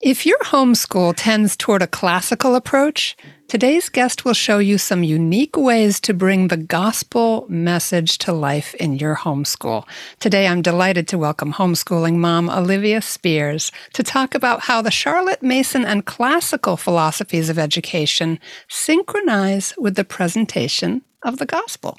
If your homeschool tends toward a classical approach, today's guest will show you some unique ways to bring the gospel message to life in your homeschool. Today, I'm delighted to welcome homeschooling mom Olivia Spears to talk about how the Charlotte Mason and classical philosophies of education synchronize with the presentation of the gospel.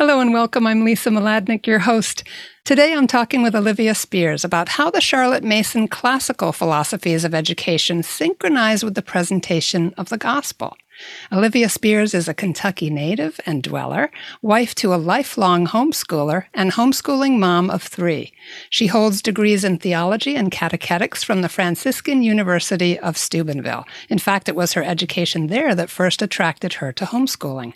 Hello and welcome. I'm Lisa Mladinich, your host. Today I'm talking with Olivia Spears about how the Charlotte Mason classical philosophies of education synchronize with the presentation of the gospel. Olivia Spears is a Kentucky native and dweller, wife to a lifelong homeschooler, and homeschooling mom of three. She holds degrees in theology and catechetics from the Franciscan University of Steubenville. In fact, it was her education there that first attracted her to homeschooling.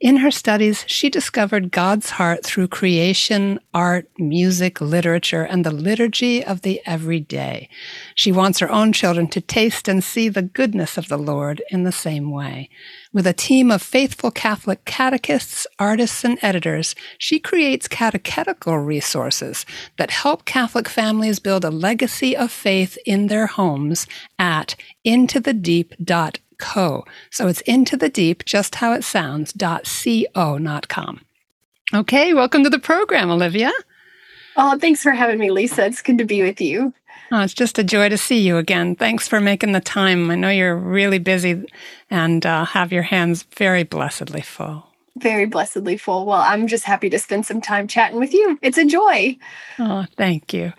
In her studies, she discovered God's heart through creation, art, music, literature, and the liturgy of the everyday. She wants her own children to taste and see the goodness of the Lord in the same way. With a team of faithful Catholic catechists, artists, and editors, she creates catechetical resources that help Catholic families build a legacy of faith in their homes at intothedeep.org co. So it's into the deep, just how it sounds, dot co, not com. Okay, welcome to the program, Olivia. Oh, thanks for having me, Lisa. It's good to be with you. Oh, it's just a joy to see you again. Thanks for making the time. I know you're really busy and uh, have your hands very blessedly full very blessedly full. Well, I'm just happy to spend some time chatting with you. It's a joy. Oh, thank you.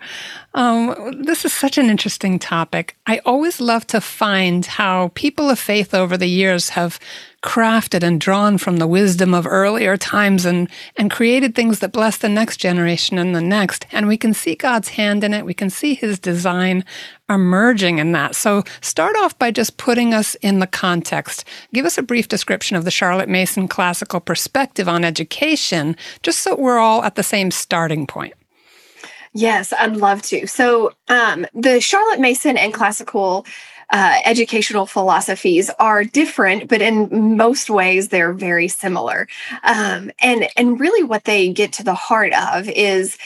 Um, this is such an interesting topic. I always love to find how people of faith over the years have crafted and drawn from the wisdom of earlier times and, and created things that bless the next generation and the next. And we can see God's hand in it. We can see his design emerging in that. So start off by just putting us in the context. Give us a brief description of the Charlotte Mason classical perspective on education, just so we're all at the same starting point. Yes, I'd love to. So, um, the Charlotte Mason and classical uh, educational philosophies are different, but in most ways they're very similar. Um, and and really, what they get to the heart of is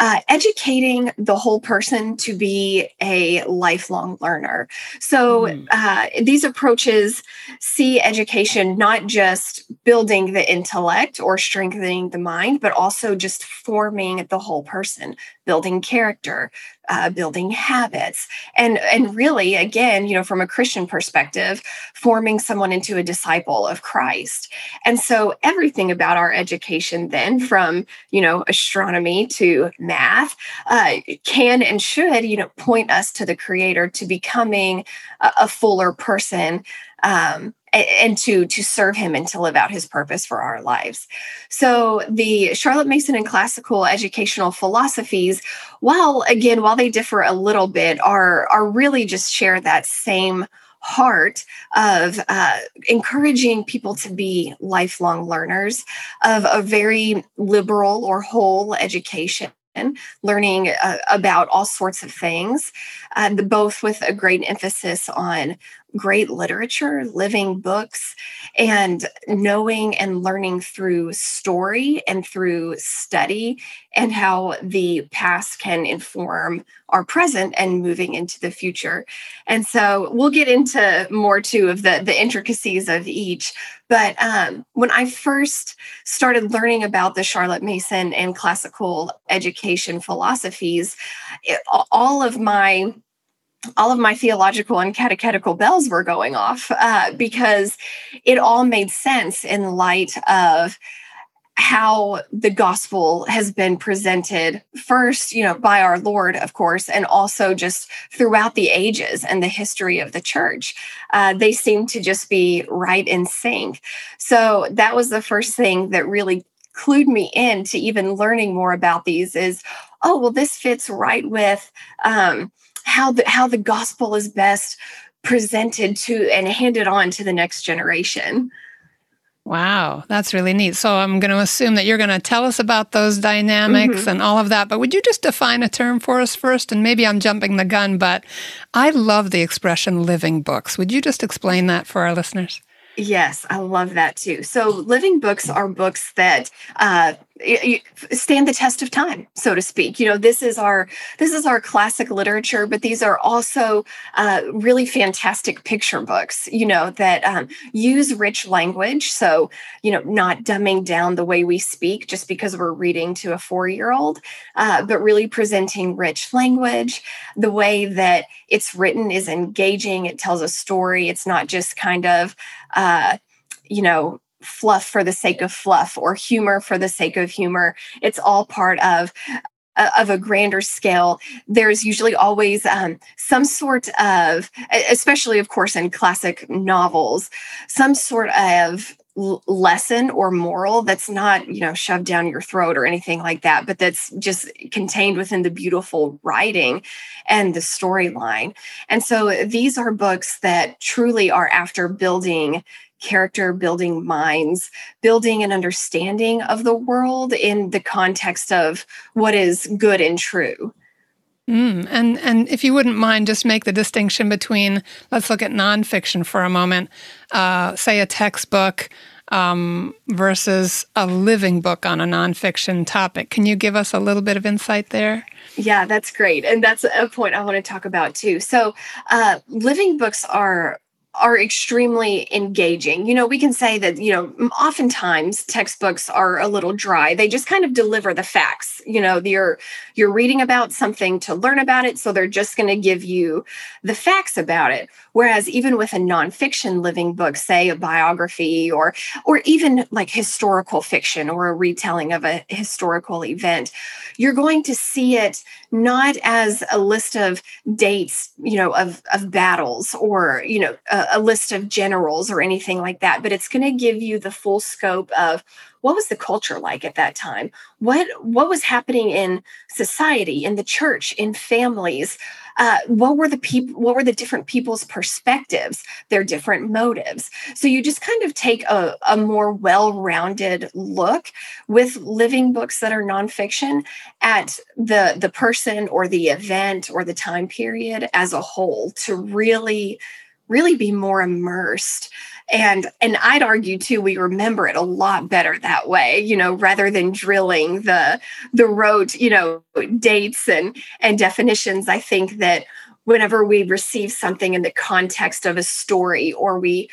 uh, educating the whole person to be a lifelong learner. So mm. uh, these approaches see education not just building the intellect or strengthening the mind, but also just forming the whole person, building character, uh, building habits. And and really again you know from a christian perspective forming someone into a disciple of christ. And so everything about our education then from you know astronomy to math uh, can and should you know point us to the creator to becoming a, a fuller person um, and to to serve him and to live out his purpose for our lives. So the charlotte mason and classical educational philosophies while again while they differ a little bit are are really just share that same heart of uh, encouraging people to be lifelong learners of a very liberal or whole education learning uh, about all sorts of things, uh, both with a great emphasis on great literature, living books, and knowing and learning through story and through study, and how the past can inform our present and moving into the future. And so we'll get into more too of the, the intricacies of each. But um, when I first started learning about the Charlotte Mason and classical education philosophies, it, all of my all of my theological and catechetical bells were going off uh, because it all made sense in light of how the gospel has been presented first you know by our lord of course and also just throughout the ages and the history of the church. Uh, they seem to just be right in sync. So that was the first thing that really clued me in to even learning more about these is oh well this fits right with um, how the how the gospel is best presented to and handed on to the next generation Wow, that's really neat. So I'm going to assume that you're going to tell us about those dynamics mm-hmm. and all of that. But would you just define a term for us first? And maybe I'm jumping the gun, but I love the expression living books. Would you just explain that for our listeners? Yes, I love that too. So, living books are books that uh, stand the test of time, so to speak. You know, this is our this is our classic literature, but these are also uh, really fantastic picture books. You know, that um, use rich language. So, you know, not dumbing down the way we speak just because we're reading to a four year old, uh, but really presenting rich language. The way that it's written is engaging. It tells a story. It's not just kind of uh, you know, fluff for the sake of fluff or humor for the sake of humor. It's all part of uh, of a grander scale there's usually always um, some sort of especially of course in classic novels some sort of lesson or moral that's not you know shoved down your throat or anything like that but that's just contained within the beautiful writing and the storyline and so uh, these are books that truly are after building character building minds, building an understanding of the world in the context of what is good and true. Mm, and and if you wouldn't mind, just make the distinction between let's look at nonfiction for a moment. Uh, say a textbook um, versus a living book on a nonfiction topic. Can you give us a little bit of insight there? Yeah, that's great, and that's a point I want to talk about too. So, uh, living books are are extremely engaging. You know, we can say that, you know, oftentimes textbooks are a little dry. They just kind of deliver the facts. You know, you're you're reading about something to learn about it, so they're just going to give you the facts about it. Whereas even with a nonfiction living book, say a biography or or even like historical fiction or a retelling of a historical event, you're going to see it not as a list of dates, you know, of of battles or, you know, a, a list of generals or anything like that, but it's going to give you the full scope of what was the culture like at that time? What what was happening in society in the church in families uh, what were the people what were the different people's perspectives their different motives? So you just kind of take a, a more well-rounded look with living books that are nonfiction at the the person or the event or the time period as a whole to really really be more immersed and and i'd argue too we remember it a lot better that way you know rather than drilling the the rote you know dates and and definitions. I think that whenever we receive something in the context of a story or we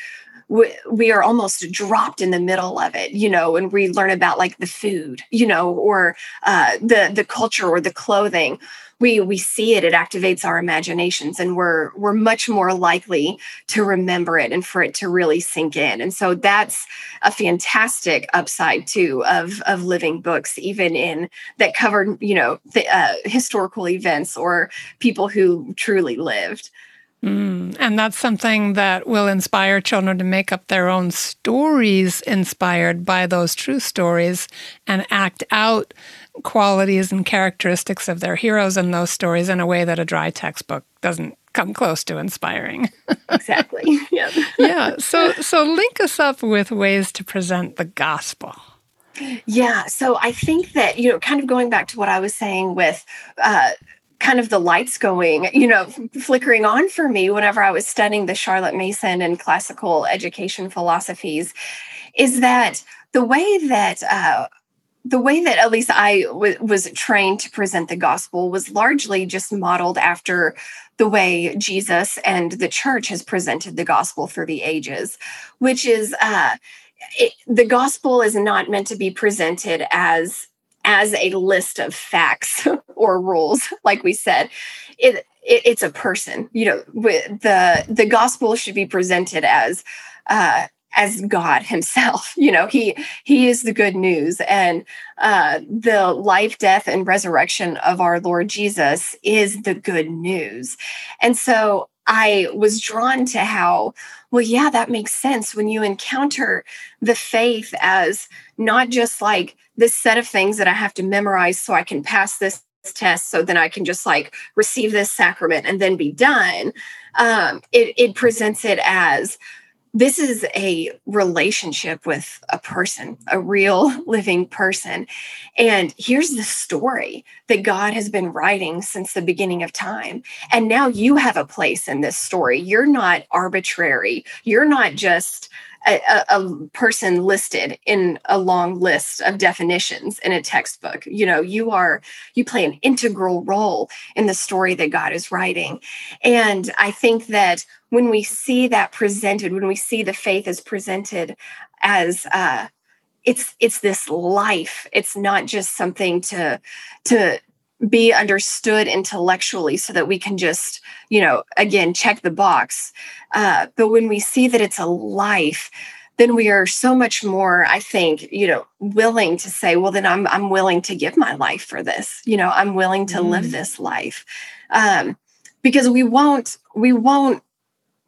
we, we are almost dropped in the middle of it, you know, and we learn about like the food, you know, or uh, the the culture or the clothing. We we see it it activates our imaginations and we're we're much more likely to remember it and for it to really sink in. And so that's a fantastic upside too of of living books even in that covered you know the, uh, historical events or people who truly lived Mm, and that's something that will inspire children to make up their own stories inspired by those true stories and act out qualities and characteristics of their heroes in those stories in a way that a dry textbook doesn't come close to inspiring. exactly. Yeah. yeah. So so link us up with ways to present the gospel. Yeah. So I think that, you know, kind of going back to what I was saying with uh, kind of the lights going, you know, flickering on for me whenever I was studying the Charlotte Mason and classical education philosophies is that the way that uh, the way that at least I w- was trained to present the gospel was largely just modeled after the way Jesus and the church has presented the gospel through the ages, which is uh, it, the gospel is not meant to be presented as as a list of facts or rules, like we said. It, it it's a person. You know, the the gospel should be presented as uh, as God Himself. You know, He He is the good news, and uh, the life, death, and resurrection of our Lord Jesus is the good news. And so I was drawn to how, well, yeah, that makes sense when you encounter the faith as not just like this set of things that I have to memorize so I can pass this test so then I can just like receive this sacrament and then be done. Um, it, it presents it as this is a relationship with a person, a real living person. And here's the story that God has been writing since the beginning of time. And now you have a place in this story. You're not arbitrary. You're not just a, a, person listed in a long list of definitions in a textbook. You know, you are, you play an integral role in the story that God is writing. And I think that when we see that presented, when we see the faith as presented as, uh, it's it's this life it's not just something to to be understood intellectually so that we can just you know again check the box. Uh, but when we see that it's a life then we are so much more i think you know willing to say well then i'm i'm willing to give my life for this. You know i'm willing to mm. live this life. Um, because we won't we won't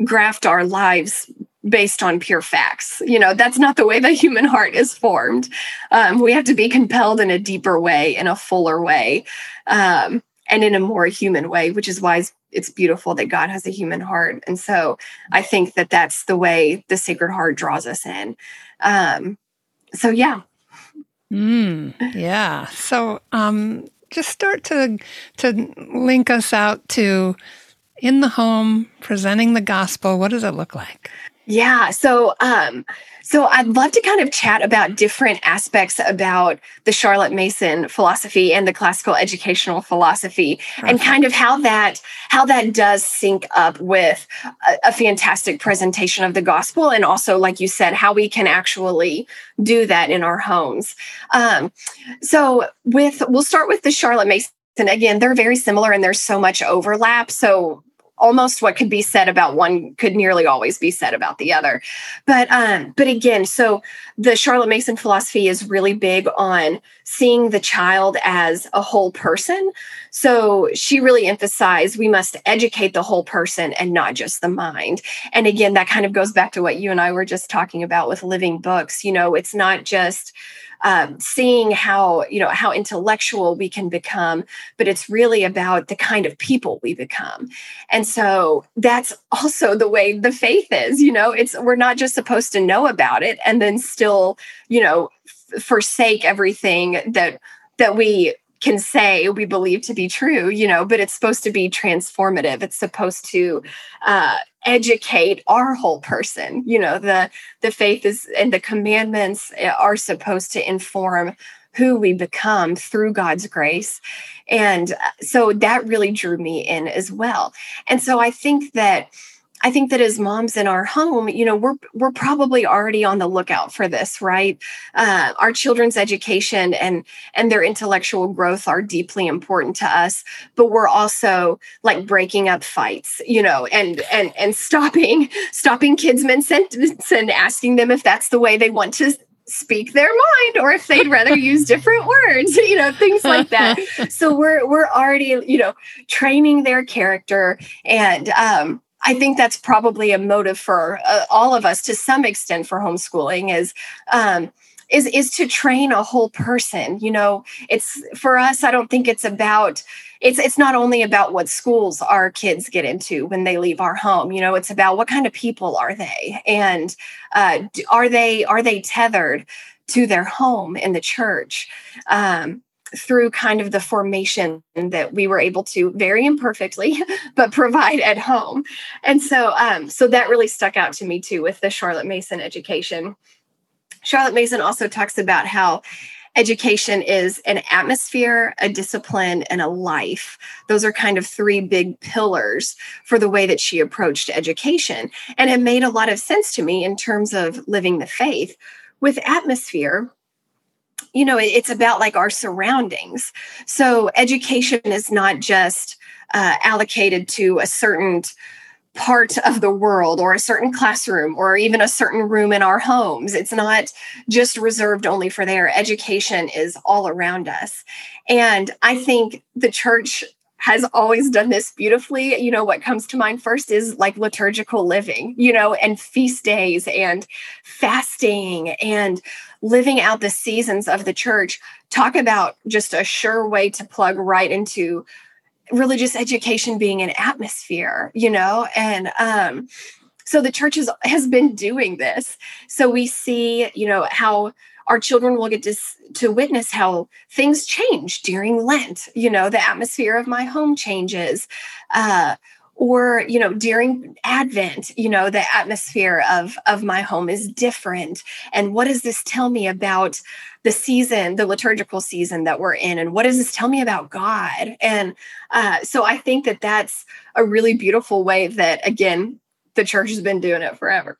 graft our lives based on pure facts. You know, that's not the way the human heart is formed. Um, we have to be compelled in a deeper way, in a fuller way, um, and in a more human way, which is why it's beautiful that God has a human heart. And so I think that that's the way the Sacred Heart draws us in. Um, so, yeah. Mm, yeah. So, um, just start to to link us out to in the home presenting the gospel. What does it look like? Yeah. So, um, so I'd love to kind of chat about different aspects about the Charlotte Mason philosophy and the classical educational philosophy, and kind of how that how that does sync up with a, a fantastic presentation of the gospel, and also, like you said, how we can actually do that in our homes. Um, so, with we'll start with the Charlotte Mason. And again, they're very similar and there's so much overlap. So almost what could be said about one could nearly always be said about the other. But um but again so the charlotte mason philosophy is really big on seeing the child as a whole person so she really emphasized we must educate the whole person and not just the mind. And again that kind of goes back to what you and i were just talking about with living books. You know it's not just um, seeing how you know how intellectual we can become but it's really about the kind of people we become. And so that's also the way the faith is you know it's we're not just supposed to know about it and then still you know f- forsake everything that that we can say we believe to be true, you know, but it's supposed to be transformative. It's supposed to uh, educate our whole person. You know, the the faith is and the commandments eh, are supposed to inform who we become through God's grace. And uh, so that really drew me in as well. And so I think that I think that as moms in our home, you know, we're we're probably already on the lookout for this, right? Uh, our children's education and and their intellectual growth are deeply important to us, but we're also like breaking up fights, you know, and and and stopping stopping kids mid sentence and asking them if that's the way they want to speak their mind or if they'd rather use different words you know things like that so we're we're already you know training their character and um I think that's probably a motive for uh, all of us to some extent for homeschooling is um, is is to train a whole person. You know, it's for us. I don't think it's about it's it's not only about what schools our kids get into when they leave our home. You know, it's about what kind of people are they, and uh, are they are they tethered to their home in the church. Um, through kind of the formation that we were able to very imperfectly but provide at home and so um, so that really stuck out to me too with the charlotte mason education charlotte mason also talks about how education is an atmosphere, a discipline, and a life. Those are kind of three big pillars for the way that she approached education. And it made a lot of sense to me in terms of living the faith. With atmosphere, you know, it's about like our surroundings. So education is not just uh, allocated to a certain part of the world or a certain classroom or even a certain room in our homes. It's not just reserved only for there. Education is all around us. And I think the church has always done this beautifully. You know, what comes to mind first is like liturgical living, you know, and feast days and fasting and living out the seasons of the church. Talk about just a sure way to plug right into religious education being an atmosphere, you know, and um so the church has, has been doing this. So we see, you know, how our children will get to, to witness how things change during Lent. You know, the atmosphere of my home changes. Uh, or you know during advent you know the atmosphere of of my home is different and what does this tell me about the season the liturgical season that we're in and what does this tell me about god and uh, so i think that that's a really beautiful way that again the church has been doing it forever.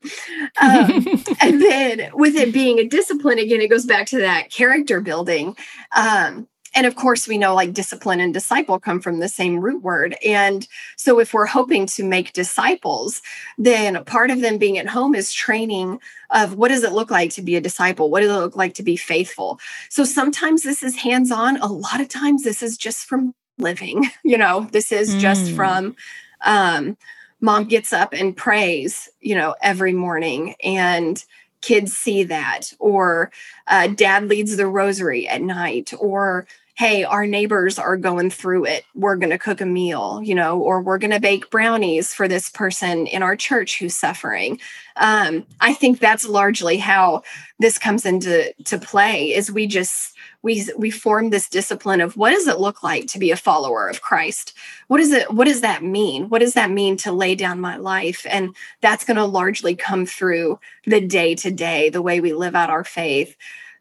Um, and then with it being a discipline, again, it goes back to that character building. Um, and of course, we know like discipline and disciple come from the same root word. And so, if we're hoping to make disciples, then part of them being at home is training of what does it look like to be a disciple? What does it look like to be faithful? So, sometimes this is hands on, a lot of times, this is just from living, you know, this is just mm. from. Um, mom gets up and prays, you know, every morning and kids see that. Or uh, dad leads the rosary at night or hey our neighbors are going through it. We're going to cook a meal you know or we're going to bake brownies for this person in our church who's suffering. Um, i think that's largely how this comes into to play is we just we we form this discipline of what does it look like to be a follower of Christ? What is it what does that mean? What does that mean to lay down my life? And that's going to largely come through the day to day, the way we live out our faith,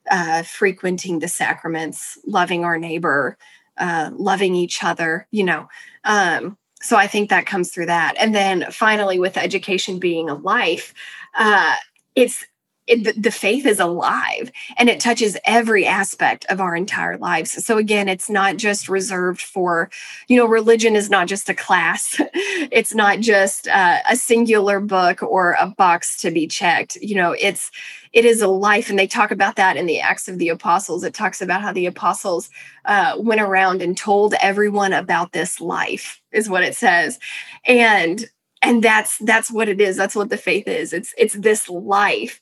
uh, frequenting the sacraments, loving our neighbor, uh, loving each other, you know. Um, so I think that comes through that. And then finally, with education being a life, uh, it's it, the, faith is alive and it touches every aspect of our entire lives. So again, it's not just reserved for, you know, religion is not just a class. it's not just uh, a singular book or a box to be checked. You know, it's it is a life, and they talk about that in the Acts of the Apostles. It talks about how the apostles uh, went around and told everyone about this life, is what it says, and and that's that's what it is. That's what the faith is. It's it's this life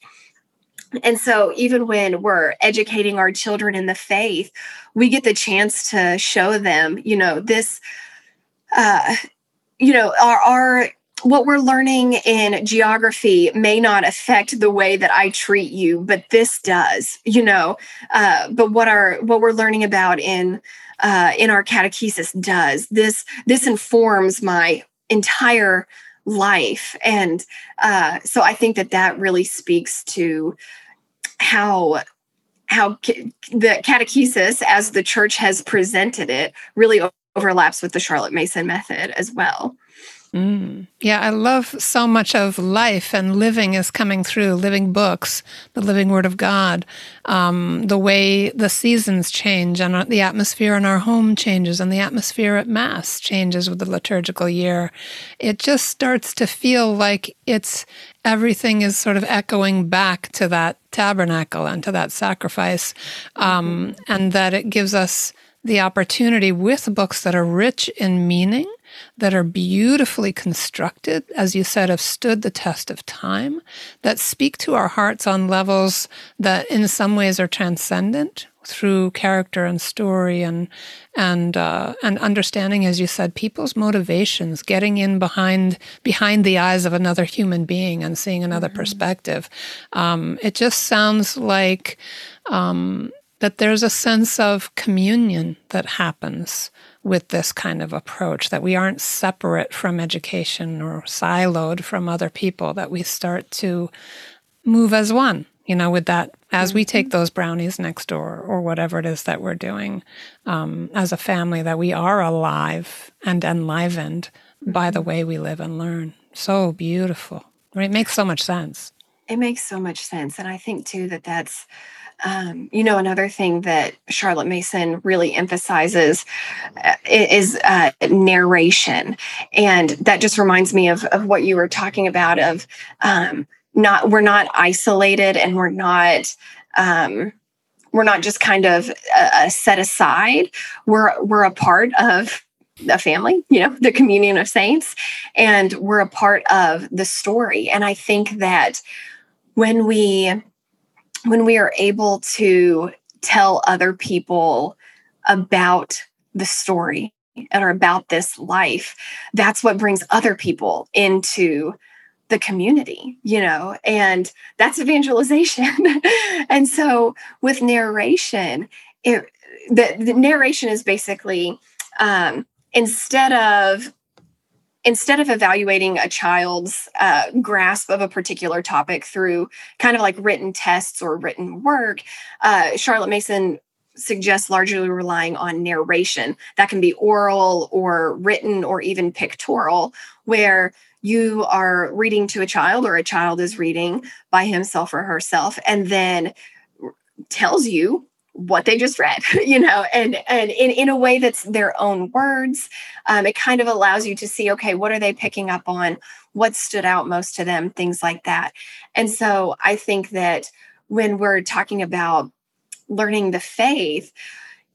and so, even when we're educating our children in the faith, we get the chance to show them, you know, this, uh, you know, our, our what we're learning in geography may not affect the way that I treat you, but this does, you know. Uh, but what our what we're learning about in uh, in our catechesis does this. This informs my entire life, and uh, so I think that that really speaks to how how the catechesis as the church has presented it really overlaps with the charlotte mason method as well Mm. Yeah, I love so much of life and living is coming through living books, the living Word of God, um, the way the seasons change and the atmosphere in our home changes and the atmosphere at Mass changes with the liturgical year. It just starts to feel like it's everything is sort of echoing back to that tabernacle and to that sacrifice, um, and that it gives us the opportunity with books that are rich in meaning that are beautifully constructed, as you said, have stood the test of time, that speak to our hearts on levels that in some ways are transcendent through character and story and and uh, and understanding, as you said, people's motivations, getting in behind behind the eyes of another human being and seeing another mm-hmm. perspective. Um, it just sounds like um, that there's a sense of communion that happens with this kind of approach, that we aren't separate from education or siloed from other people, that we start to move as one, you know, with that as we take mm-hmm. those brownies next door or whatever it is that we're doing um, as a family, that we are alive and enlivened by the mm-hmm. way we live and learn. So beautiful. Right? It makes so much sense. It makes so much sense. And I think, too, that that's um, you know, another thing that Charlotte Mason really emphasizes uh, is uh, narration, and that just reminds me of of what you were talking about. Of um, not we're not isolated, and we're not. Um, we're not just kind of uh, set aside. We're we're a part of a family, you know, the communion of saints, and we're a part of the story. And I think that when we when we are able to tell other people about the story and about this life, that's what brings other people into the community, you know, and that's evangelization. and so with narration, it, the, the narration is basically um, instead of instead of evaluating a child's uh, grasp of a particular topic through kind of like written tests or written work, uh, Charlotte Mason suggests largely relying on narration. That can be oral or written or even pictorial, where you are reading to a child or a child is reading by himself or herself and then tells you what they just read you know and and in, in a way that's their own words um, it kind of allows you to see okay what are they picking up on? What stood out most to them? Things like that. And so i think that when we're talking about learning the faith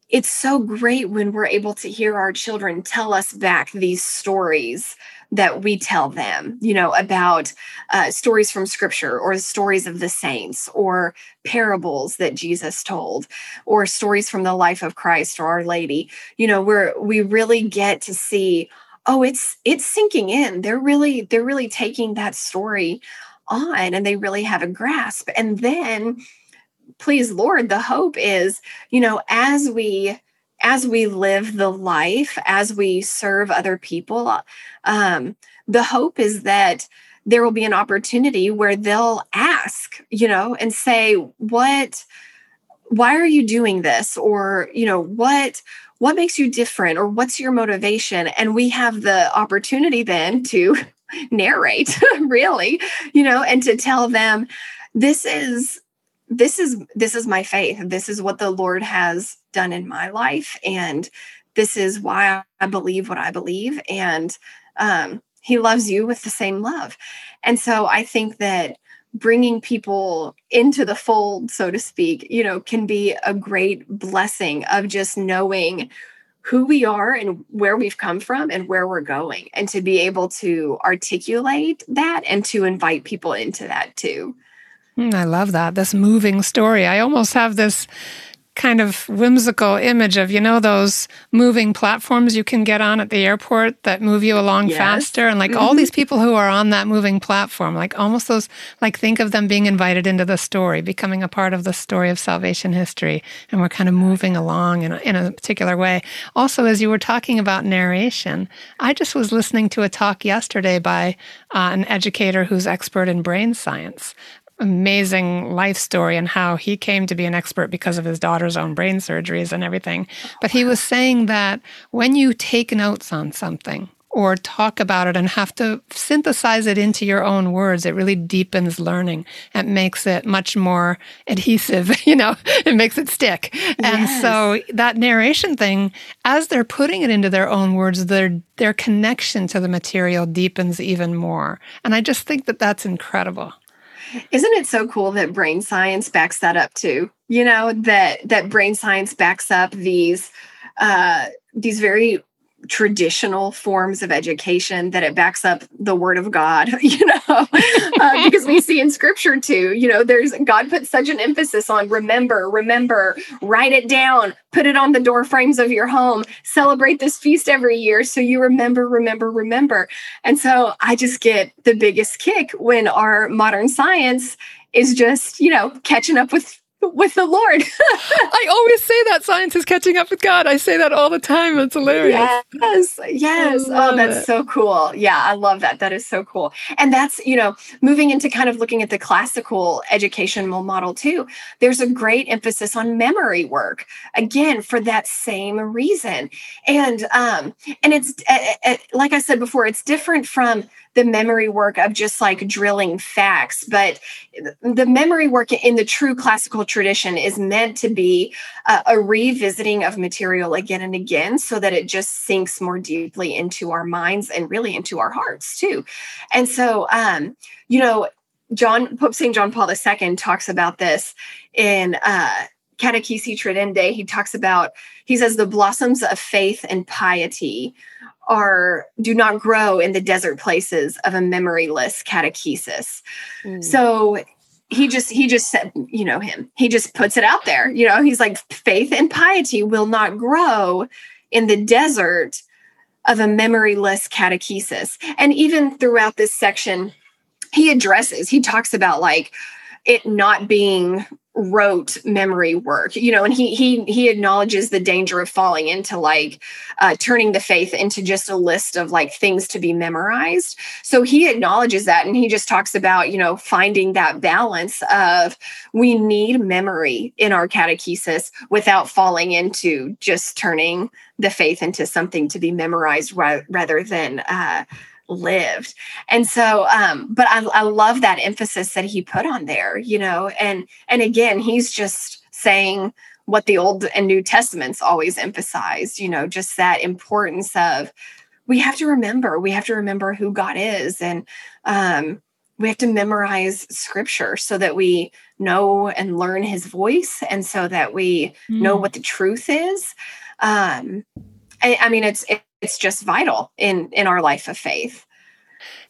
it's so great when we're able to hear our children tell us back these stories that we tell them, you know, about uh, stories from scripture or stories of the saints or parables that Jesus told or stories from the life of Christ or Our Lady. You know, where we really get to see, oh, it's it's sinking in. They're really they're really taking that story on and they really have a grasp. And then please Lord, the hope is, you know, as we as we live the life, as we serve other people, um, the hope is that there will be an opportunity where they'll ask, you know, and say, what, why are you doing this? Or, you know, what, what makes you different? Or what's your motivation? And we have the opportunity then to narrate, really, you know, and to tell them, this is this is this is my faith this is what the lord has done in my life and this is why i believe what i believe and um, he loves you with the same love and so i think that bringing people into the fold so to speak you know can be a great blessing of just knowing who we are and where we've come from and where we're going and to be able to articulate that and to invite people into that too Mm, I love that. This moving story. I almost have this kind of whimsical image of, you know, those moving platforms you can get on at the airport that move you along yes. faster. And like mm-hmm. all these people who are on that moving platform, like almost those, like think of them being invited into the story, becoming a part of the story of salvation history. And we're kind of moving along in a, in a particular way. Also, as you were talking about narration, I just was listening to a talk yesterday by uh, an educator who's expert in brain science amazing life story and how he came to be an expert because of his daughter's own brain surgeries and everything. But he was saying that when you take notes on something or talk about it and have to synthesize it into your own words, it really deepens learning. It makes it much more adhesive, you know, it makes it stick. Yes. And so that narration thing, as they're putting it into their own words, their their connection to the material deepens even more. And I just think that that's incredible. Isn't it so cool that brain science backs that up too? You know, that that brain science backs up these uh these very traditional forms of education that it backs up the word of god you know uh, because we see in scripture too you know there's god puts such an emphasis on remember remember write it down put it on the door frames of your home celebrate this feast every year so you remember remember remember. And so i just get the biggest kick when our modern science is just you know catching up with with the Lord. I always say that science is catching up with God. I say that all the time. It's hilarious. Yes, yes. Oh, that's it. so cool. Yeah, I love that. That is so cool. And that's, you know, moving into kind of looking at the classical educational model too. There's a great emphasis on memory work again for that same reason. And um and it's uh, uh, like I said before, it's different from the memory work of just like drilling facts. But the memory work in the true classical tradition is meant to be a, a revisiting of material again and again so that it just sinks more deeply into our minds and really into our hearts too. And so, um, you know, John Pope St. John Paul II talks about this in uh, Catechesi he talks about, he says, the blossoms of faith and piety are do not grow in the desert places of a memoryless catechesis. Mm. So he just he just said you know him he just puts it out there you know he's like faith and piety will not grow in the desert of a memoryless catechesis and even throughout this section he addresses he talks about like it not being rote memory work you know and he he he acknowledges the danger of falling into like uh, turning the faith into just a list of like things to be memorized. So he acknowledges that and he just talks about you know finding that balance of we need memory in our catechesis without falling into just turning the faith into something to be memorized ra- rather than uh, lived. And so, um, but I, I love that emphasis that he put on there, you know, and and again, he's just saying what the Old and New Testaments always emphasized, you know, just that importance of we have to remember, we have to remember who God is and um we have to memorize scripture so that we know and learn his voice and so that we mm. know what the truth is um I, I mean it's it's just vital in in our life of faith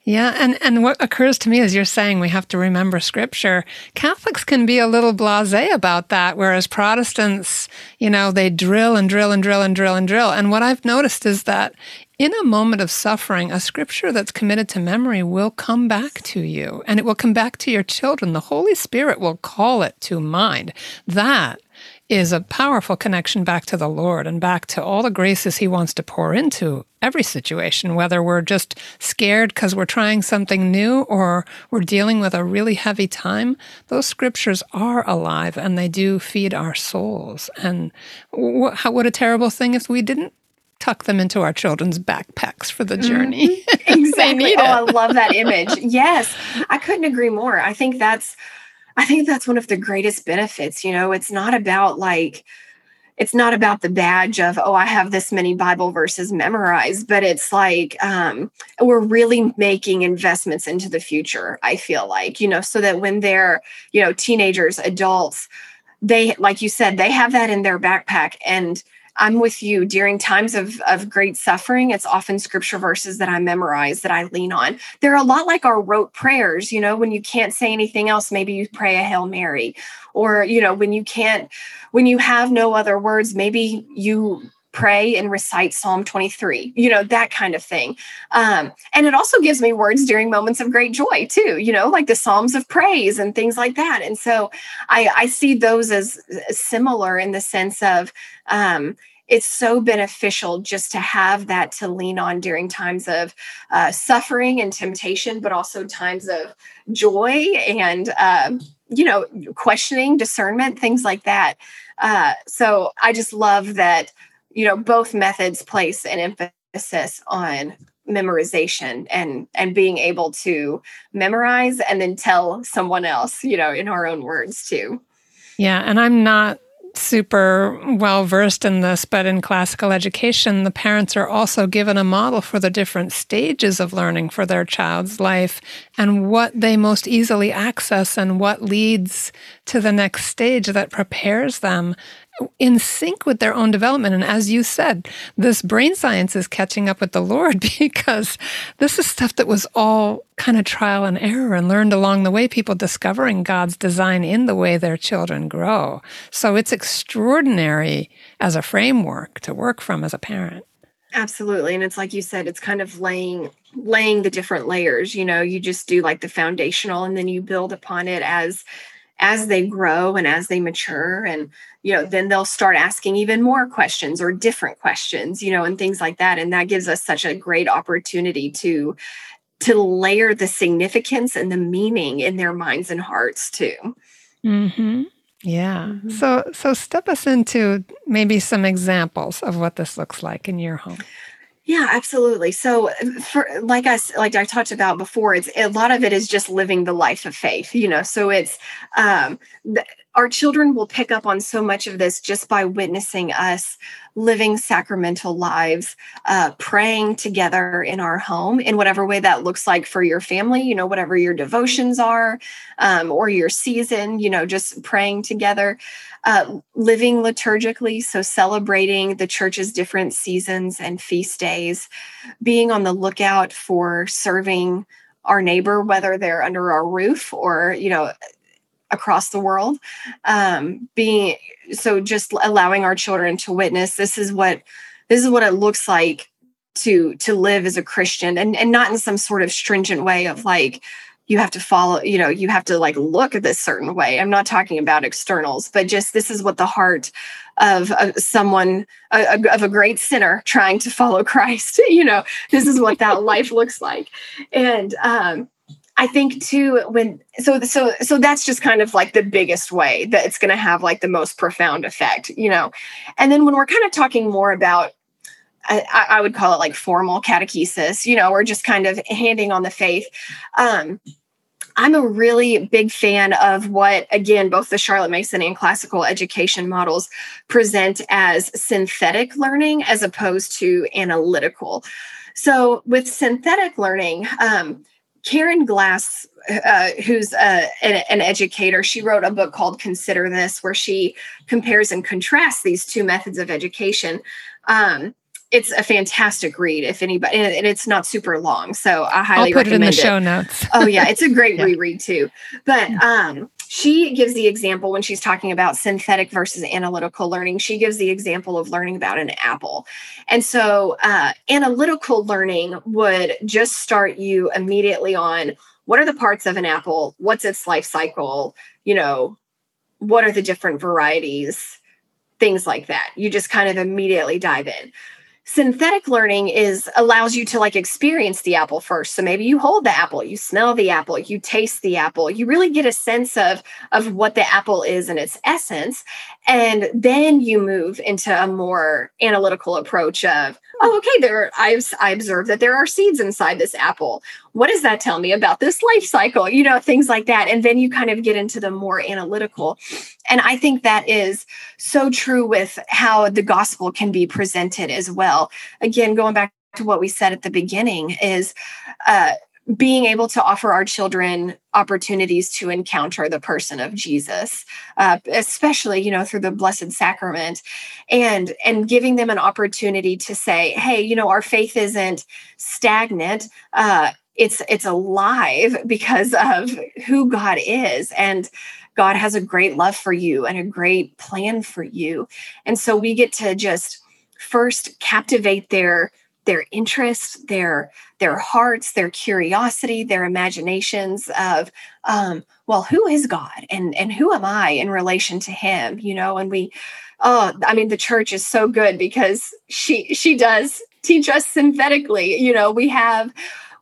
yeah, and, and what occurs to me as you're saying we have to remember scripture, Catholics can be a little blasé about that, whereas Protestants, you know, they drill and drill and drill and drill and drill. And what I've noticed is that in a moment of suffering, a scripture that's committed to memory will come back to you and it will come back to your children. The Holy Spirit will call it to mind. That is a powerful connection back to the Lord and back to all the graces He wants to pour into every situation, whether we're just scared because we're trying something new or we're dealing with a really heavy time. Those scriptures are alive and they do feed our souls. And how, what a terrible thing if we didn't tuck them into our children's backpacks for the journey. Mm-hmm. exactly. oh, I love that image. Yes, I couldn't agree more. I think that's I think that's one of the greatest benefits. You know, it's not about like, it's not about the badge of oh i have this many bible verses memorized but it's like um, we're really making investments into the future i feel like you know so that when they're you know teenagers adults they like you said they have that in their backpack and I'm with you during times of, of great suffering. It's often scripture verses that I memorize that I lean on. They're a lot like our rote prayers, you know, when you can't say anything else, maybe you pray a Hail Mary. Or, you know, when you can't, when you have no other words, maybe you pray and recite Psalm 23, you know, that kind of thing. Um, and it also gives me words during moments of great joy, too, you know, like the Psalms of praise and things like that. And so I, I see those as, similar in the sense of, um, it's so beneficial just to have that to lean on during times of uh, suffering and temptation, but also times of joy and, um, you know, questioning, discernment, things like that. Uh, so I just love that you know both methods place an emphasis on memorization and and being able to memorize and then tell someone else you know in our own words too. Yeah and i'm not super well versed in this, but in classical education, the parents are also given a model for the different stages of learning for their child's life and what they most easily access and what leads to the next stage that prepares them in sync with their own development. And as you said, this brain science is catching up with the Lord because this is stuff that was all kind of trial and error and learned along the way, people discovering God's design in the way their children grow. So it's extraordinary as a framework to work from as a parent. Absolutely. And it's like you said, it's kind of laying laying the different layers. You know, you just do like the foundational and then you build upon it as as they grow and as they mature and you know then they'll start asking even more questions or different questions you know and things like that and that gives us such a great opportunity to to layer the significance and the meaning in their minds and hearts too mm-hmm. yeah mm-hmm. so so step us into maybe some examples of what this looks like in your home yeah, absolutely. So, for like I like I talked about before, it's a lot of it is just living the life of faith. You know, so it's um, our children will pick up on so much of this just by witnessing us living sacramental lives, uh, praying together in our home in whatever way that looks like for your family, you know, whatever your devotions are um, or your season, you know, just praying together, uh, living liturgically. So celebrating the church's different seasons and feast days, being on the lookout for serving our neighbor, whether they're under our roof or, you know, across the world um, being so just allowing our children to witness this is what this is what it looks like to to live as a christian and and not in some sort of stringent way of like you have to follow you know you have to like look at this certain way. I'm not talking about externals but just this is what the heart of, of someone of a great sinner trying to follow christ you know this is what that life looks like. And um I think too when so so so that's just kind of like the biggest way that it's going to have like the most profound effect, you know. And then when we're kind of talking more about I, I would call it like formal catechesis, you know, or just kind of handing on the faith. Um, I'm a really big fan of what, again, both the Charlotte Mason and classical education models present as synthetic learning as opposed to analytical. So, with synthetic learning, um, Karen Glass, uh, who's uh, an, an, educator, she wrote a book called Consider This, where she compares and contrasts these two methods of education. Um, it's a fantastic read if anybody and it's not super long so i highly I'll put recommend it in the show notes oh yeah it's a great yeah. reread too but um she gives the example when she's talking about synthetic versus analytical learning she gives the example of learning about an apple. And so uh, analytical learning would just start you immediately on what are the parts of an apple? What's its life cycle? You know what are the different varieties? Things like that. You just kind of immediately dive in synthetic learning is allows you to like experience the apple first. So maybe you hold the apple you smell the apple you taste the apple you really get a sense of of what the apple is in its essence. And then you move into a more analytical approach of oh okay there i i observed that there are seeds inside this apple. What does that tell me about this life cycle? You know things like that. And then you kind of get into the more analytical. And i think that is so true with how the gospel can be presented as well. Again going back to what we said at the beginning is uh, being able to offer our children opportunities to encounter the person of jesus uh, especially you know through the blessed sacrament and and giving them an opportunity to say hey you know our faith isn't stagnant uh, it's it's alive because of who god is and god has a great love for you and a great plan for you. And so we get to just first captivate their their interest, their their hearts, their curiosity, their imaginations of, um, well, who is God and and who am I in relation to Him? You know, and we, oh, I mean, the church is so good because she she does teach us synthetically. You know, we have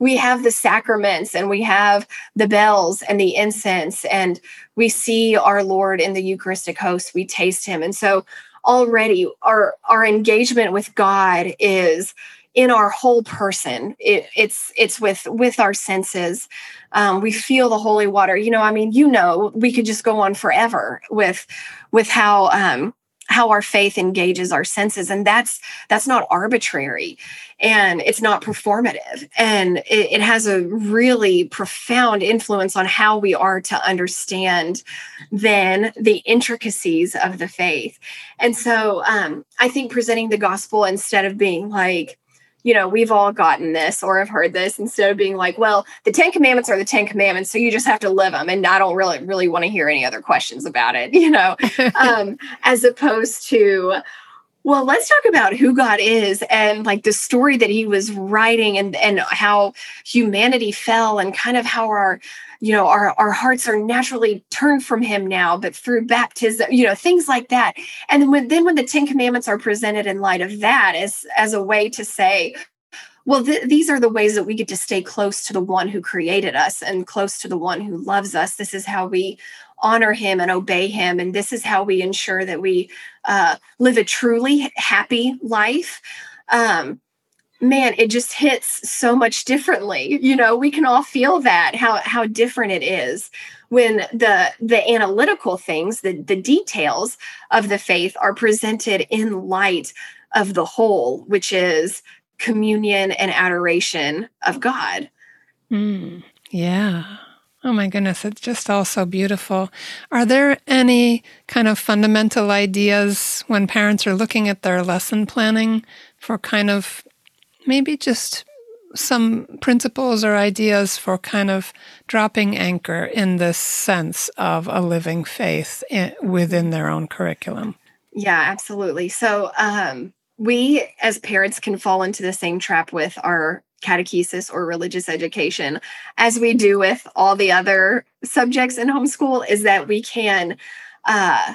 we have the sacraments and we have the bells and the incense and we see our lord in the eucharistic host we taste him and so already our our engagement with god is in our whole person. It, it's it's with with our senses. Um, we feel the holy water. You know i mean you know we could just go on forever with with how um how our faith engages our senses and that's that's not arbitrary and it's not performative and it, it, has a really profound influence on how we are to understand then the intricacies of the faith. And so um, i think presenting the gospel instead of being like you know, we've all gotten this or have heard this instead of being like, well, the 10 commandments are the 10 commandments. So you just have to live them. And I don't really, really want to hear any other questions about it, you know, um, as opposed to, well, let's talk about who God is and like the story that he was writing and, and how humanity fell and kind of how our you know our, our hearts are naturally turned from him now but through baptism you know things like that. And then when then when the 10 commandments are presented in light of that as as a way to say well th- these are the ways that we get to stay close to the one who created us and close to the one who loves us. This is how we honor him and obey him and this is how we ensure that we uh, live a truly happy life um, man, it just hits so much differently. You know, we can all feel that how how different it is when the the analytical things, the the details of the faith are presented in light of the whole, which is communion and adoration of God. Mm, yeah. Oh my goodness, it's just all so beautiful. Are there any kind of fundamental ideas when parents are looking at their lesson planning for kind of maybe just some principles or ideas for kind of dropping anchor in this sense of a living faith in, within their own curriculum? Yeah, absolutely. So, um, we as parents can fall into the same trap with our catechesis or religious education as we do with all the other subjects in homeschool is that we can uh,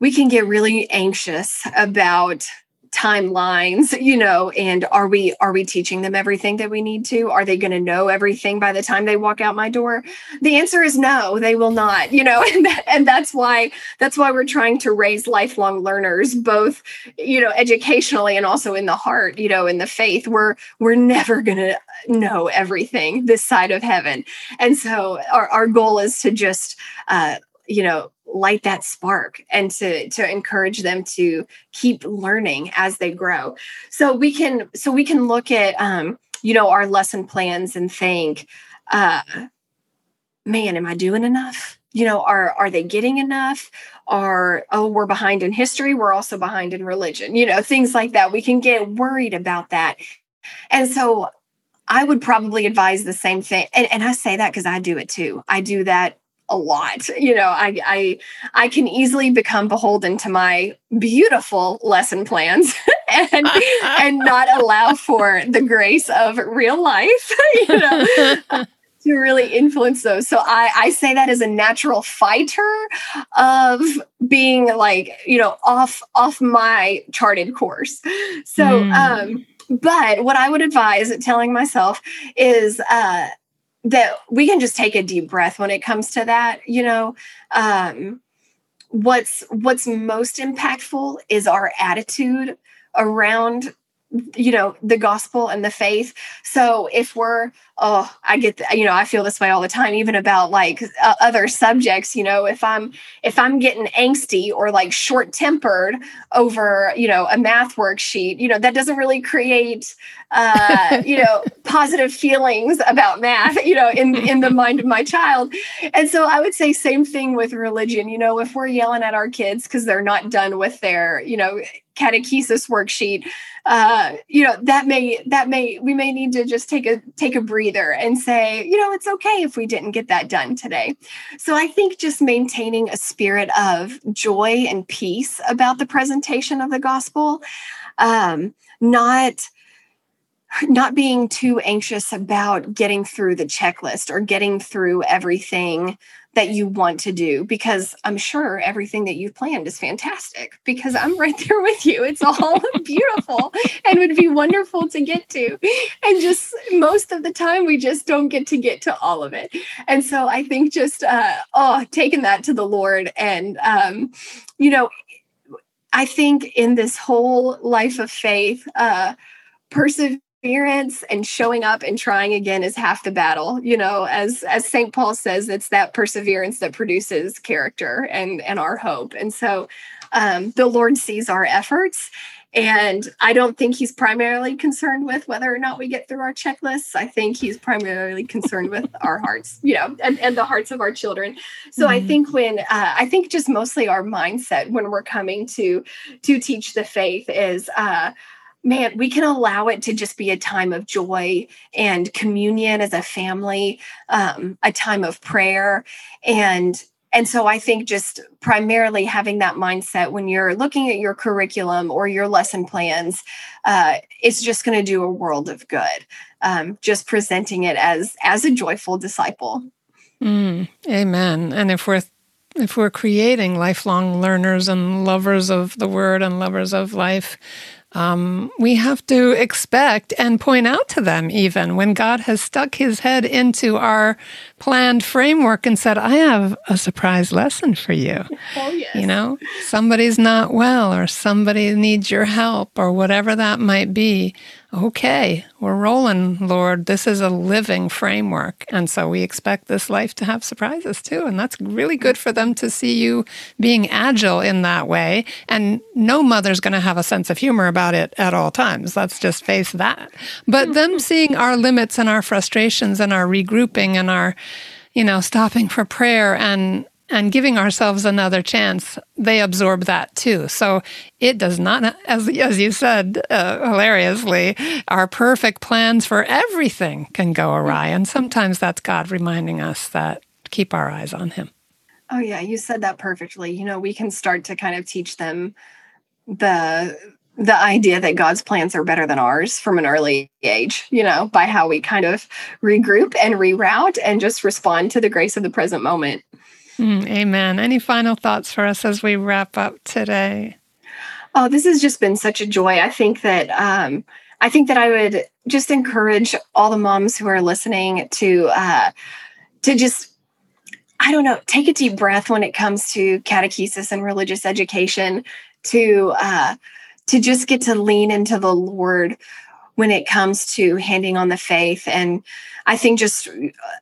we can get really anxious about timelines you know and are we are we teaching them everything that we need to? Are they going to know everything by the time they walk out my door? The answer is no they will not you know and that, and that's why that's why we're trying to raise lifelong learners both you know educationally and also in the heart you know in the faith. We're we're never going to know everything this side of heaven. And so our, our goal is to just uh you know light that spark and to to encourage them to keep learning as they grow. So we can so we can look at um you know our lesson plans and think uh man am i doing enough? You know are are they getting enough? Are oh we're behind in history we're also behind in religion. You know things like that. We can get worried about that. And so i would probably advise the same thing and, and i say that because i do it too. I do that a lot you know i i i can easily become beholden to my beautiful lesson plans and and not allow for the grace of real life you know to really influence those so i i say that as a natural fighter of being like you know off off my charted course so mm. um but what i would advise telling myself is uh that we can just take a deep breath when it comes to that you know? Um, what's what's most impactful is our attitude around you know the gospel and the faith. So if we're oh i get the, you know i feel this way all the time even about like uh, other subjects you know if i'm if i'm getting angsty or like short tempered over you know a math worksheet you know that doesn't really create uh you know positive feelings about math you know in in the mind of my child. And so i would say same thing with religion. You know if we're yelling at our kids because they're not done with their you know catechesis worksheet uh, you know that may that may we may need to just take a take a breather and say you know it's okay if we didn't get that done today. So i think just maintaining a spirit of joy and peace about the presentation of the gospel um, not not being too anxious about getting through the checklist or getting through everything that you want to do because I'm sure everything that you've planned is fantastic because I'm right there with you. It's all beautiful and would be wonderful to get to. And just most of the time, we just don't get to get to all of it. And so I think just, uh, oh, taking that to the Lord and, um, you know, I think in this whole life of faith, uh, persevere perseverance and showing up and trying again is half the battle you know as as st paul says it's that perseverance that produces character and and our hope and so um, the lord sees our efforts and I don't think he's primarily concerned with whether or not we get through our checklists. I think he's primarily concerned with our hearts, you know, and, and the hearts of our children. So mm-hmm. I think when uh, I think just mostly our mindset when we're coming to to teach the faith is uh, man, we can allow it to just be a time of joy and communion as a family, um, a time of prayer. And and so I think just primarily having that mindset when you're looking at your curriculum or your lesson plans, uh, it's just going to do a world of good. Um, just presenting it as as a joyful disciple. Mm, amen. And if we're if we're creating lifelong learners and lovers of the word and lovers of life, um, we have to expect and point out to them, even when God has stuck his head into our planned framework and said, I have a surprise lesson for you. Oh, yes. You know, somebody's not well, or somebody needs your help, or whatever that might be. Okay, we're rolling, Lord. This is a living framework. And so we expect this life to have surprises too. And that's really good for them to see you being agile in that way. And no mother's going to have a sense of humor about it at all times. Let's just face that. But them seeing our limits and our frustrations and our regrouping and our, you know, stopping for prayer and and giving ourselves another chance, they absorb that too. So it does not, as, as you said uh, hilariously, our perfect plans for everything can go awry. And sometimes that's God reminding us that keep our eyes on Him. Oh, yeah, you said that perfectly. You know, we can start to kind of teach them the the idea that God's plans are better than ours from an early age, you know, by how we kind of regroup and reroute and just respond to the grace of the present moment. Mm, amen. Any final thoughts for us as we wrap up today? Oh, this has just been such a joy. I think that um, I think that I would just encourage all the moms who are listening to uh, to just I don't know, take a deep breath when it comes to catechesis and religious education. To uh, to just get to lean into the Lord when it comes to handing on the faith and i think just uh,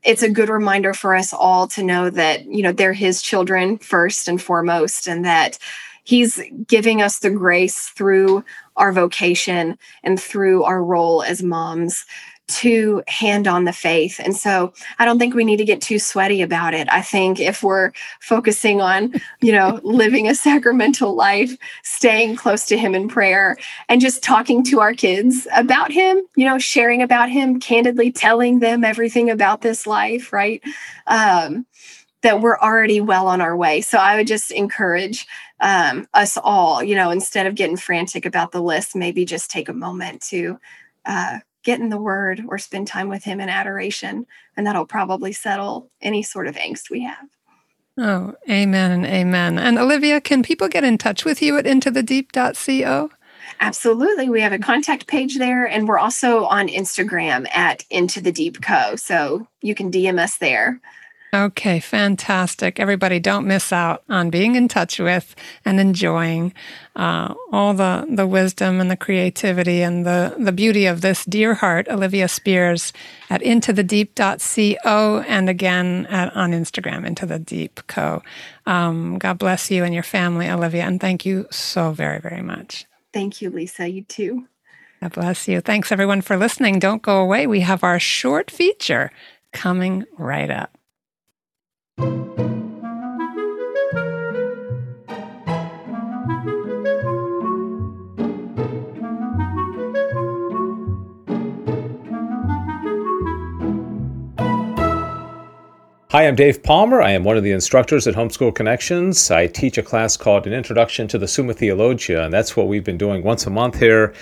it's a good reminder for us all to know that you know they're his children first and foremost and that he's giving us the grace through our vocation and through our role as moms to hand on the faith. And so I don't think we need to get too sweaty about it. I think if we're focusing on, you know, living a sacramental life, staying close to him in prayer, and just talking to our kids about him, you know, sharing about him, candidly telling them everything about this life, right? Um, that we're already well on our way. So I would just encourage um, us all, you know, instead of getting frantic about the list, maybe just take a moment to uh, get in the word or spend time with him in adoration and that'll probably settle any sort of angst we have. Oh amen and amen. And olivia can people get in touch with you at intothedeep.co absolutely. We have a contact page there and we're also on instagram at into the deep co. So you can dm us there Okay, fantastic. Everybody, don't miss out on being in touch with and enjoying uh, all the, the wisdom and the creativity and the, the beauty of this dear heart, Olivia Spears, at intothedeep.co and again at, on Instagram, Into the Deep Co. Um, God bless you and your family, Olivia, and thank you so very, very much. Thank you, Lisa. You too. God bless you. Thanks, everyone, for listening. Don't go away. We have our short feature coming right up. Hi, I'm Dave Palmer. I am one of the instructors at Homeschool Connections. I teach a class called An Introduction to the Summa Theologia, and that's what we've been doing once a month here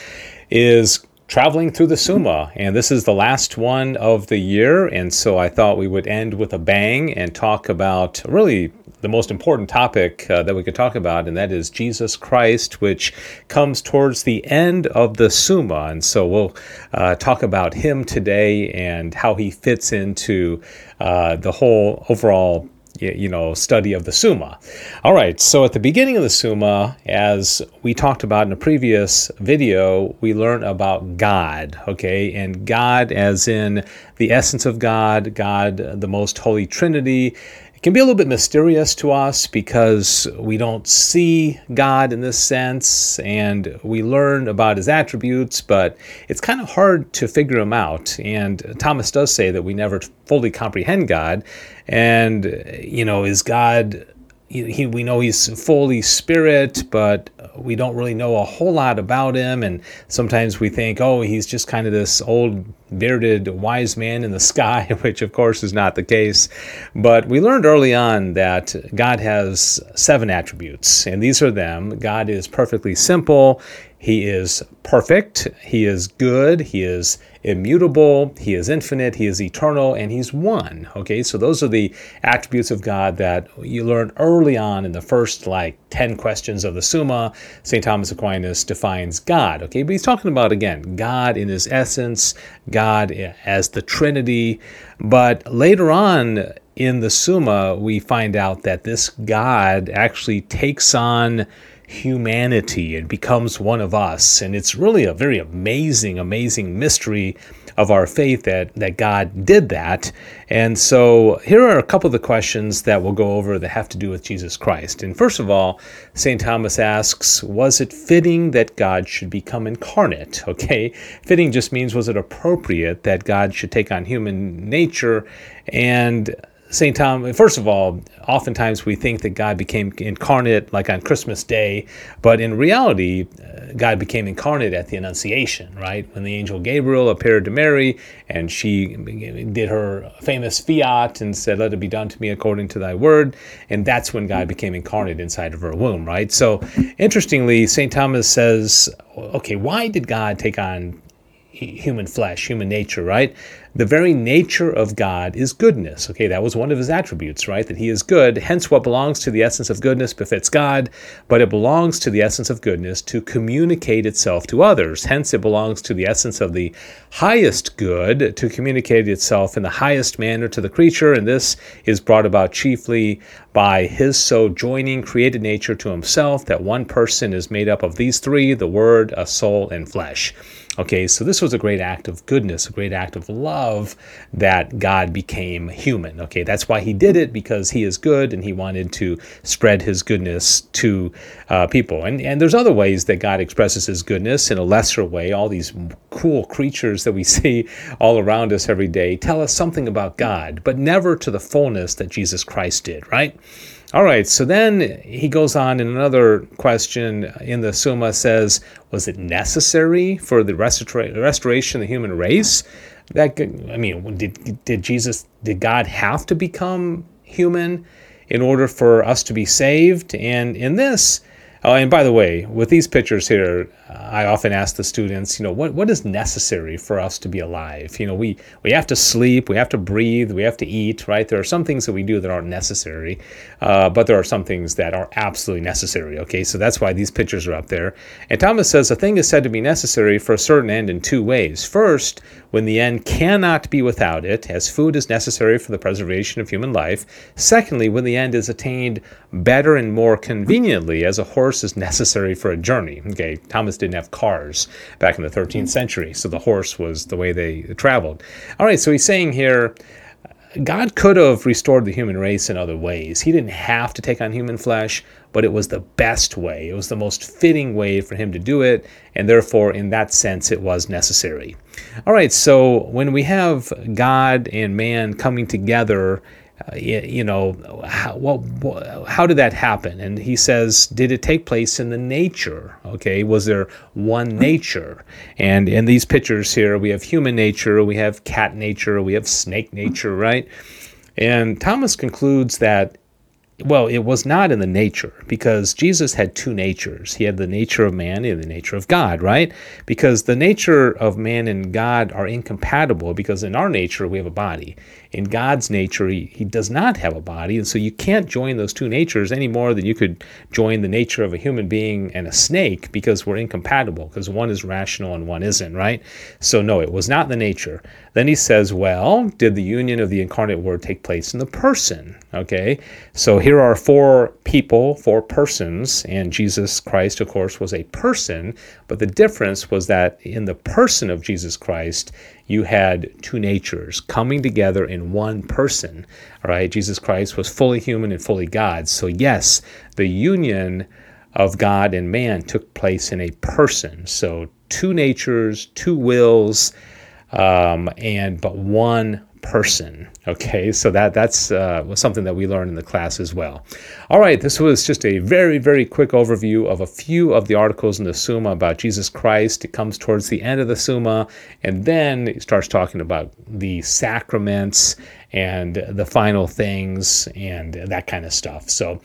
is traveling through the Summa. And this is the last one of the year, and so I thought we would end with a bang and talk about really the most important topic uh, that we could talk about, and that is Jesus Christ, which comes towards the end of the Summa. And so we'll uh, talk about him today and how he fits into uh, the whole overall you know study of the summa. All right so at the beginning of the summa as we talked about in a previous video we learn about god okay? And god as in the essence of god god the most holy trinity it can be a little bit mysterious to us because we don't see God in this sense and we learn about his attributes, but it's kind of hard to figure him out. And Thomas does say that we never fully comprehend God. And, you know, is God he, we know he's fully spirit, but we don't really know a whole lot about him. And sometimes we think, oh, he's just kind of this old bearded wise man in the sky, which of course is not the case. But we learned early on that God has seven attributes, and these are them God is perfectly simple, He is perfect, He is good, He is immutable, He is infinite, He is eternal, and He's one. Okay, so those are the attributes of God that you learn early on in the first like 10 questions of the Summa. St. Thomas Aquinas defines God. Okay, but he's talking about again God in His essence, God as the Trinity. But later on in the Summa, we find out that this God actually takes on humanity and becomes one of us. And it's really a very amazing, amazing mystery of our faith that, that God did that. And so here are a couple of the questions that we'll go over that have to do with Jesus Christ. And first of all, St. Thomas asks, Was it fitting that God should become incarnate? Okay, fitting just means was it appropriate that God should take on human nature? And St. Tom, first of all, oftentimes we think that God became incarnate like on Christmas Day, but in reality, uh, God became incarnate at the Annunciation, right? When the angel Gabriel appeared to Mary and she did her famous fiat and said, Let it be done to me according to thy word. And that's when God became incarnate inside of her womb, right? So interestingly, St. Thomas says, Okay, why did God take on human flesh, human nature, right? The very nature of God is goodness. Okay, that was one of his attributes, right? That he is good. Hence, what belongs to the essence of goodness befits God, but it belongs to the essence of goodness to communicate itself to others. Hence, it belongs to the essence of the highest good to communicate itself in the highest manner to the creature. And this is brought about chiefly by his so joining created nature to himself that one person is made up of these three the Word, a soul, and flesh. Okay, so this was a great act of goodness, a great act of love that God became human. Okay, that's why he did it because he is good and he wanted to spread his goodness to uh, people. And, and there's other ways that God expresses his goodness in a lesser way. All these cool creatures that we see all around us every day tell us something about God, but never to the fullness that Jesus Christ did, right? All right, so then he goes on in another question in the Summa says, was it necessary for the restora- restoration of the human race? That I mean, did did Jesus did God have to become human in order for us to be saved? And in this, Oh, and by the way, with these pictures here, uh, I often ask the students, you know, what, what is necessary for us to be alive? You know, we, we have to sleep, we have to breathe, we have to eat, right? There are some things that we do that aren't necessary, uh, but there are some things that are absolutely necessary, okay? So that's why these pictures are up there. And Thomas says a thing is said to be necessary for a certain end in two ways. First, when the end cannot be without it, as food is necessary for the preservation of human life. Secondly, when the end is attained better and more conveniently, as a horse is necessary for a journey. Okay, Thomas didn't have cars back in the 13th century, so the horse was the way they traveled. All right, so he's saying here God could have restored the human race in other ways. He didn't have to take on human flesh, but it was the best way. It was the most fitting way for him to do it, and therefore, in that sense, it was necessary. All right, so when we have God and man coming together you know, how, what, how did that happen? And he says, did it take place in the nature? Okay, was there one nature? And in these pictures here, we have human nature, we have cat nature, we have snake nature, right? And Thomas concludes that well, it was not in the nature because Jesus had two natures. He had the nature of man and the nature of God, right? Because the nature of man and God are incompatible because in our nature we have a body. In God's nature, he, he does not have a body. And so you can't join those two natures any more than you could join the nature of a human being and a snake because we're incompatible because one is rational and one isn't, right? So, no, it was not the nature. Then he says, well, did the union of the incarnate word take place in the person? Okay, so here are four people, four persons, and Jesus Christ, of course, was a person, but the difference was that in the person of Jesus Christ, you had two natures coming together in one person. All right, Jesus Christ was fully human and fully God. So, yes, the union of God and man took place in a person. So, two natures, two wills, um, and but one person. Okay, so that that's uh, something that we learned in the class as well. All right, this was just a very very quick overview of a few of the articles in the Summa about Jesus Christ. It comes towards the end of the Summa, and then it starts talking about the sacraments and the final things and that kind of stuff. So.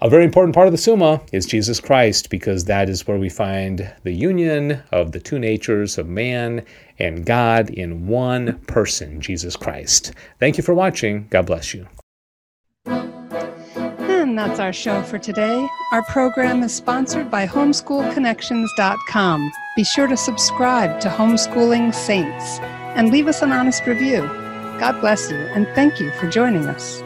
A very important part of the Summa is Jesus Christ because that is where we find the union of the two natures of man and God in one person, Jesus Christ. Thank you for watching. God bless you. And that's our show for today. Our program is sponsored by homeschoolconnections.com. Be sure to subscribe to Homeschooling Saints and leave us an honest review. God bless you and thank you for joining us.